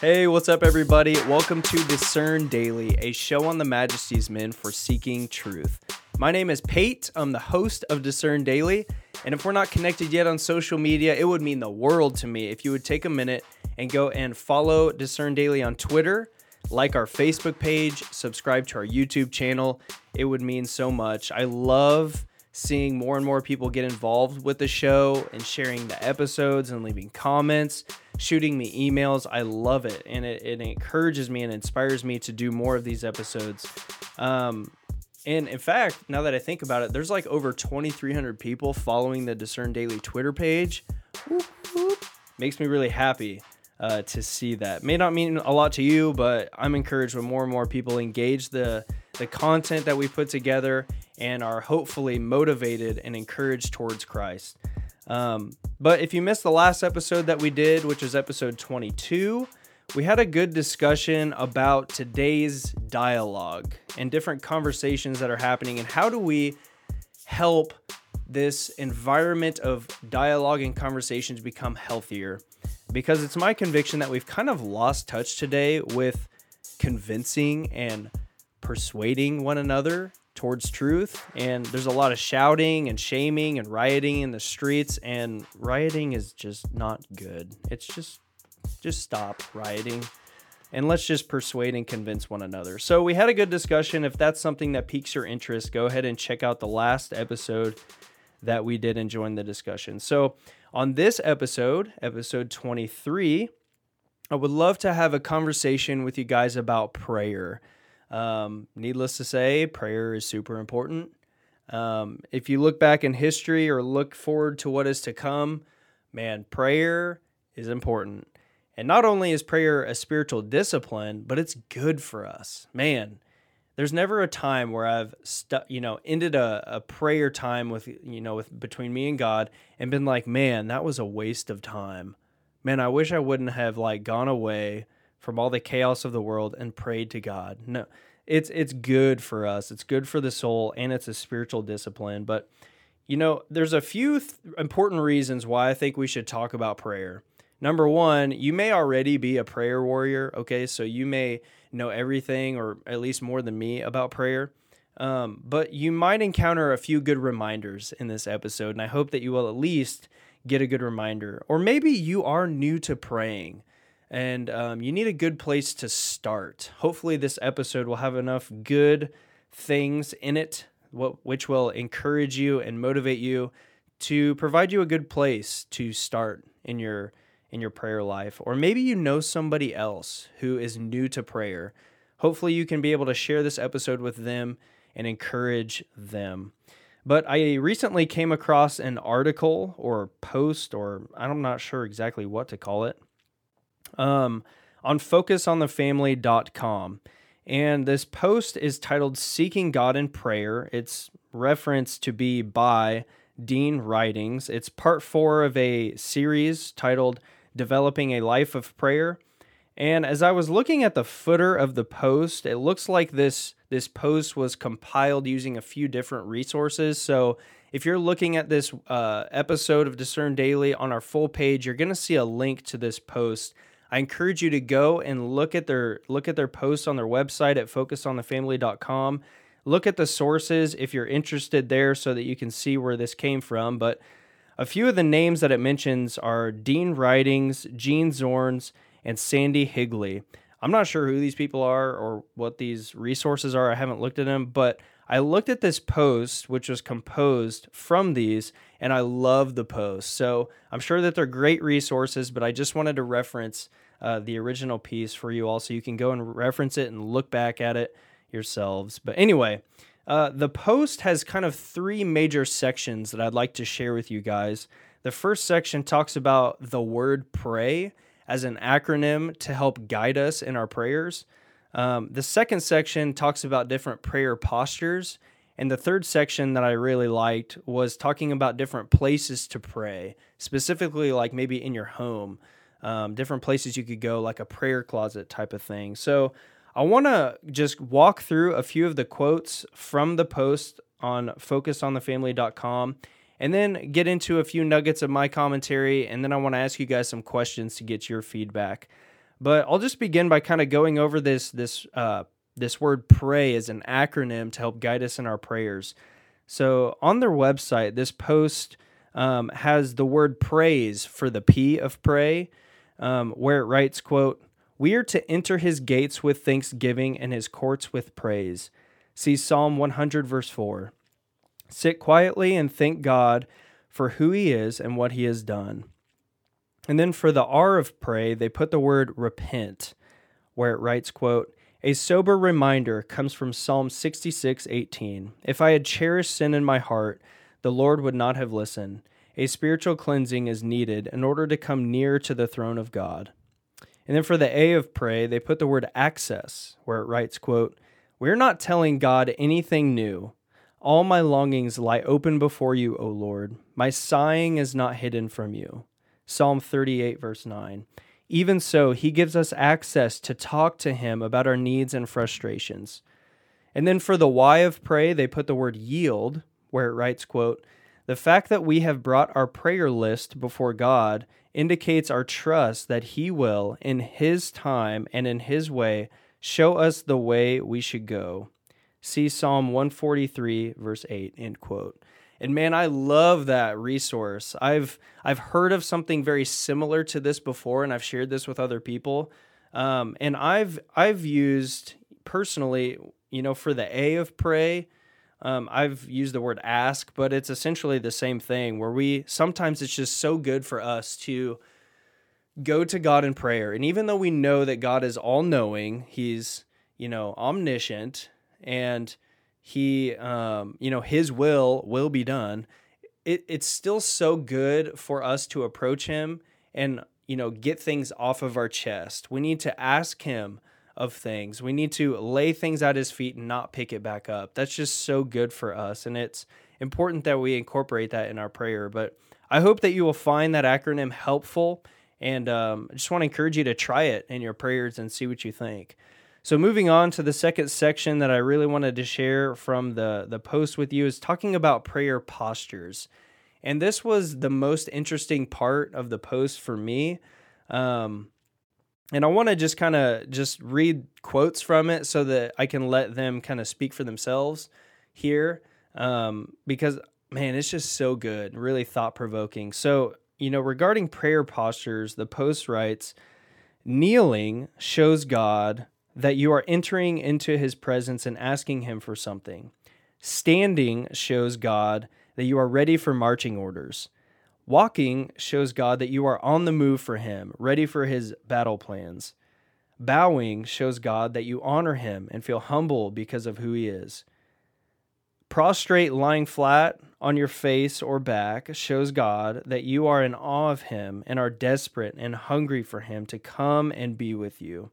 Hey, what's up, everybody? Welcome to Discern Daily, a show on the Majesty's Men for seeking truth. My name is Pate. I'm the host of Discern Daily. And if we're not connected yet on social media, it would mean the world to me if you would take a minute and go and follow Discern Daily on Twitter, like our Facebook page, subscribe to our YouTube channel. It would mean so much. I love seeing more and more people get involved with the show and sharing the episodes and leaving comments, shooting me emails. I love it. And it, it encourages me and inspires me to do more of these episodes. Um, and in fact, now that I think about it, there's like over 2,300 people following the Discern Daily Twitter page. Whoop, whoop. Makes me really happy uh, to see that. May not mean a lot to you, but I'm encouraged when more and more people engage the the content that we put together and are hopefully motivated and encouraged towards Christ. Um, but if you missed the last episode that we did, which is episode 22, we had a good discussion about today's dialogue and different conversations that are happening and how do we help this environment of dialogue and conversations become healthier because it's my conviction that we've kind of lost touch today with convincing and persuading one another towards truth. And there's a lot of shouting and shaming and rioting in the streets, and rioting is just not good. It's just, just stop rioting and let's just persuade and convince one another. So, we had a good discussion. If that's something that piques your interest, go ahead and check out the last episode that we did and join the discussion. So, on this episode, episode 23, I would love to have a conversation with you guys about prayer. Um, needless to say, prayer is super important. Um, if you look back in history or look forward to what is to come, man, prayer is important. And not only is prayer a spiritual discipline, but it's good for us. Man, there's never a time where I've stu- you know ended a, a prayer time with you know with between me and God and been like, man, that was a waste of time. Man, I wish I wouldn't have like gone away from all the chaos of the world and prayed to God. No, it's it's good for us. It's good for the soul and it's a spiritual discipline. But you know, there's a few th- important reasons why I think we should talk about prayer. Number one, you may already be a prayer warrior. Okay, so you may know everything or at least more than me about prayer. Um, but you might encounter a few good reminders in this episode, and I hope that you will at least get a good reminder. Or maybe you are new to praying and um, you need a good place to start. Hopefully, this episode will have enough good things in it, which will encourage you and motivate you to provide you a good place to start in your in your prayer life. Or maybe you know somebody else who is new to prayer. Hopefully you can be able to share this episode with them and encourage them. But i recently came across an article or post or i'm not sure exactly what to call it um, on focusonthefamily.com and this post is titled seeking god in prayer it's referenced to be by dean ridings it's part four of a series titled developing a life of prayer. And as I was looking at the footer of the post, it looks like this this post was compiled using a few different resources. So if you're looking at this uh, episode of Discern Daily on our full page, you're going to see a link to this post. I encourage you to go and look at their look at their posts on their website at focusonthefamily.com. Look at the sources if you're interested there so that you can see where this came from. But a few of the names that it mentions are Dean Ridings, Gene Zorns, and Sandy Higley. I'm not sure who these people are or what these resources are. I haven't looked at them, but I looked at this post, which was composed from these, and I love the post. So I'm sure that they're great resources, but I just wanted to reference uh, the original piece for you all so you can go and reference it and look back at it yourselves. But anyway, uh, the post has kind of three major sections that I'd like to share with you guys. The first section talks about the word pray as an acronym to help guide us in our prayers. Um, the second section talks about different prayer postures. And the third section that I really liked was talking about different places to pray, specifically, like maybe in your home, um, different places you could go, like a prayer closet type of thing. So, I want to just walk through a few of the quotes from the post on focusonthefamily.com and then get into a few nuggets of my commentary. And then I want to ask you guys some questions to get your feedback. But I'll just begin by kind of going over this this uh, this word pray is an acronym to help guide us in our prayers. So on their website, this post um, has the word praise for the P of pray, um, where it writes, "quote We are to enter His gates with thanksgiving and His courts with praise." See Psalm 100 verse four. Sit quietly and thank God for who He is and what He has done. And then for the R of pray, they put the word repent, where it writes, quote, a sober reminder comes from Psalm 66:18. If I had cherished sin in my heart, the Lord would not have listened. A spiritual cleansing is needed in order to come near to the throne of God. And then for the A of pray, they put the word access, where it writes, quote, We're not telling God anything new. All my longings lie open before you, O Lord. My sighing is not hidden from you. Psalm 38, verse 9. Even so, he gives us access to talk to him about our needs and frustrations. And then for the why of pray, they put the word yield, where it writes, quote, the fact that we have brought our prayer list before God indicates our trust that He will, in His time and in His way, show us the way we should go. See Psalm 143, verse 8, end quote. And man, I love that resource. I've I've heard of something very similar to this before, and I've shared this with other people. Um, and I've I've used personally, you know, for the A of pray, um, I've used the word ask, but it's essentially the same thing. Where we sometimes it's just so good for us to go to God in prayer, and even though we know that God is all knowing, He's you know omniscient, and he um, you know his will will be done. It, it's still so good for us to approach him and you know get things off of our chest. We need to ask him of things. We need to lay things at his feet and not pick it back up. That's just so good for us and it's important that we incorporate that in our prayer. But i hope that you will find that acronym helpful and um, i just want to encourage you to try it in your prayers and see what you think so moving on to the second section that I really wanted to share from the the post with you is talking about prayer postures. And this was the most interesting part of the post for me. Um, and I want to just kind of just read quotes from it so that I can let them kind of speak for themselves here um, because man, it's just so good, really thought provoking. So, you know, regarding prayer postures, the post writes, kneeling shows God that you are entering into his presence and asking him for something. Standing shows God that you are ready for marching orders. Walking shows God that you are on the move for him, ready for his battle plans. Bowing shows God that you honor him and feel humble because of who he is. Prostrate, lying flat on your face or back shows God that you are in awe of him and are desperate and hungry for him to come and be with you.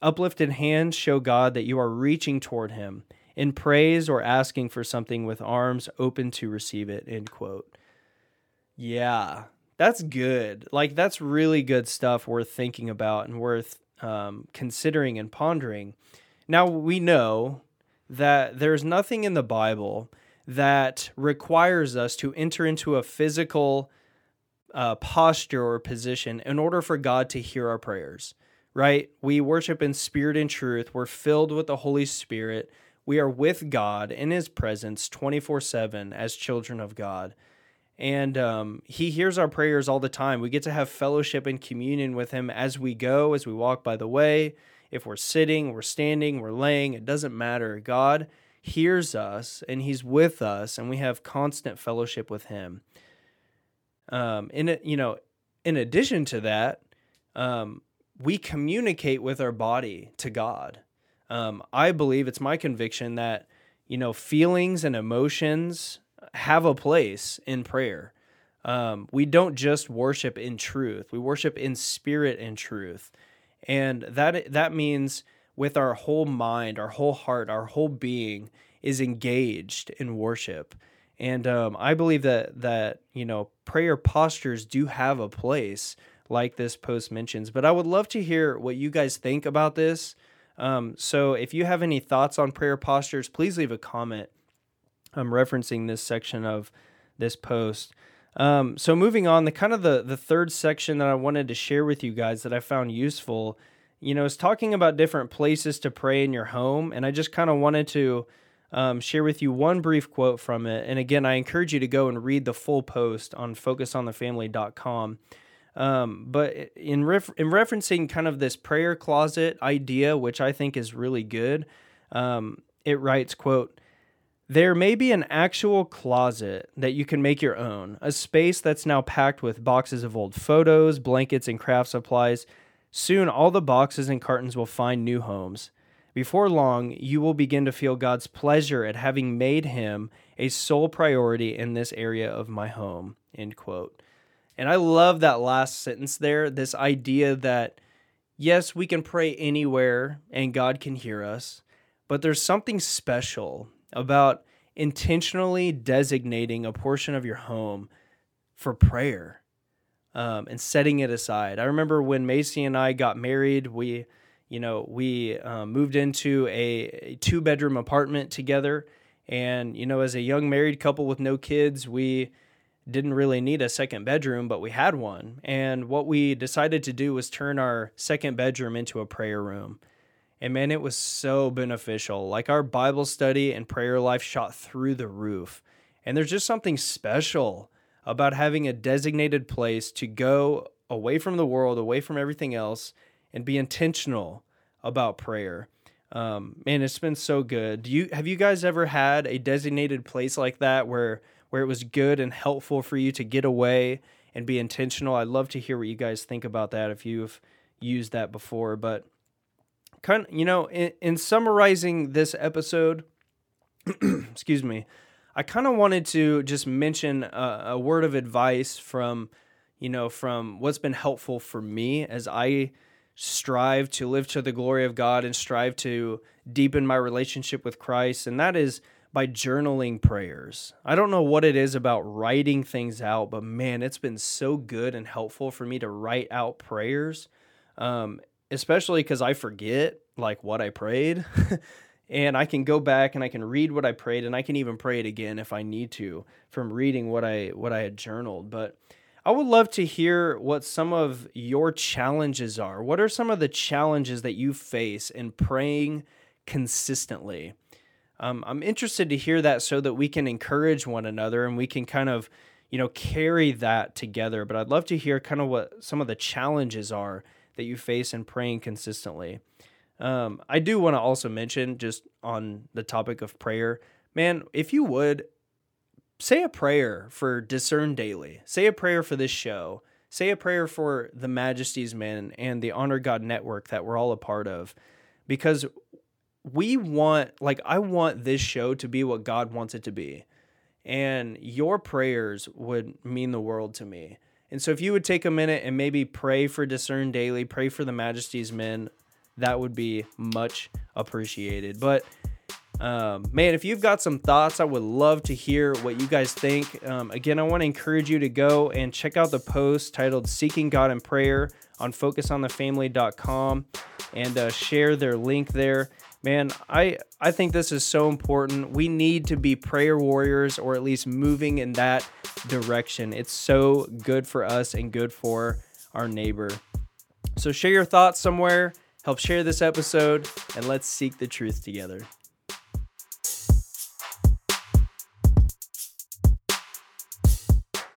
Uplifted hands show God that you are reaching toward Him in praise or asking for something with arms open to receive it. End quote. Yeah, that's good. Like, that's really good stuff worth thinking about and worth um, considering and pondering. Now, we know that there's nothing in the Bible that requires us to enter into a physical uh, posture or position in order for God to hear our prayers right? We worship in spirit and truth. We're filled with the Holy Spirit. We are with God in His presence 24 7 as children of God. And um, He hears our prayers all the time. We get to have fellowship and communion with Him as we go, as we walk by the way. If we're sitting, we're standing, we're laying, it doesn't matter. God hears us and He's with us, and we have constant fellowship with Him. Um, in you know, in addition to that, um, we communicate with our body to God. Um, I believe it's my conviction that you know feelings and emotions have a place in prayer. Um, we don't just worship in truth; we worship in spirit and truth, and that that means with our whole mind, our whole heart, our whole being is engaged in worship. And um, I believe that that you know prayer postures do have a place like this post mentions. But I would love to hear what you guys think about this. Um, so if you have any thoughts on prayer postures, please leave a comment. I'm referencing this section of this post. Um, so moving on, the kind of the the third section that I wanted to share with you guys that I found useful, you know, is talking about different places to pray in your home, and I just kind of wanted to um, share with you one brief quote from it. And again, I encourage you to go and read the full post on focusonthefamily.com. Um, but in ref- in referencing kind of this prayer closet idea, which I think is really good, um, it writes, "quote There may be an actual closet that you can make your own, a space that's now packed with boxes of old photos, blankets, and craft supplies. Soon, all the boxes and cartons will find new homes." Before long, you will begin to feel God's pleasure at having made him a sole priority in this area of my home. End quote. And I love that last sentence there this idea that, yes, we can pray anywhere and God can hear us, but there's something special about intentionally designating a portion of your home for prayer um, and setting it aside. I remember when Macy and I got married, we you know, we um, moved into a, a two bedroom apartment together. And, you know, as a young married couple with no kids, we didn't really need a second bedroom, but we had one. And what we decided to do was turn our second bedroom into a prayer room. And man, it was so beneficial. Like our Bible study and prayer life shot through the roof. And there's just something special about having a designated place to go away from the world, away from everything else, and be intentional about prayer. Um, man, it's been so good. Do you have you guys ever had a designated place like that where where it was good and helpful for you to get away and be intentional? I'd love to hear what you guys think about that if you've used that before. But kind of, you know, in, in summarizing this episode, excuse me, I kind of wanted to just mention a, a word of advice from, you know, from what's been helpful for me as I strive to live to the glory of God and strive to deepen my relationship with Christ, and that is by journaling prayers. I don't know what it is about writing things out, but man, it's been so good and helpful for me to write out prayers, um, especially because I forget like what I prayed. and I can go back and I can read what I prayed and I can even pray it again if I need to from reading what I what I had journaled. But I would love to hear what some of your challenges are. What are some of the challenges that you face in praying consistently? Um, I'm interested to hear that so that we can encourage one another and we can kind of, you know, carry that together. But I'd love to hear kind of what some of the challenges are that you face in praying consistently. Um, I do want to also mention, just on the topic of prayer, man, if you would say a prayer for Discern Daily. Say a prayer for this show. Say a prayer for the Majesty's Men and the Honor God Network that we're all a part of. Because we want, like, I want this show to be what God wants it to be. And your prayers would mean the world to me. And so if you would take a minute and maybe pray for Discern Daily, pray for the Majesty's Men, that would be much appreciated. But um, man, if you've got some thoughts, I would love to hear what you guys think. Um, again, I want to encourage you to go and check out the post titled Seeking God in Prayer on focusonthefamily.com and uh, share their link there. Man, I, I think this is so important. We need to be prayer warriors or at least moving in that direction. It's so good for us and good for our neighbor. So share your thoughts somewhere, help share this episode, and let's seek the truth together.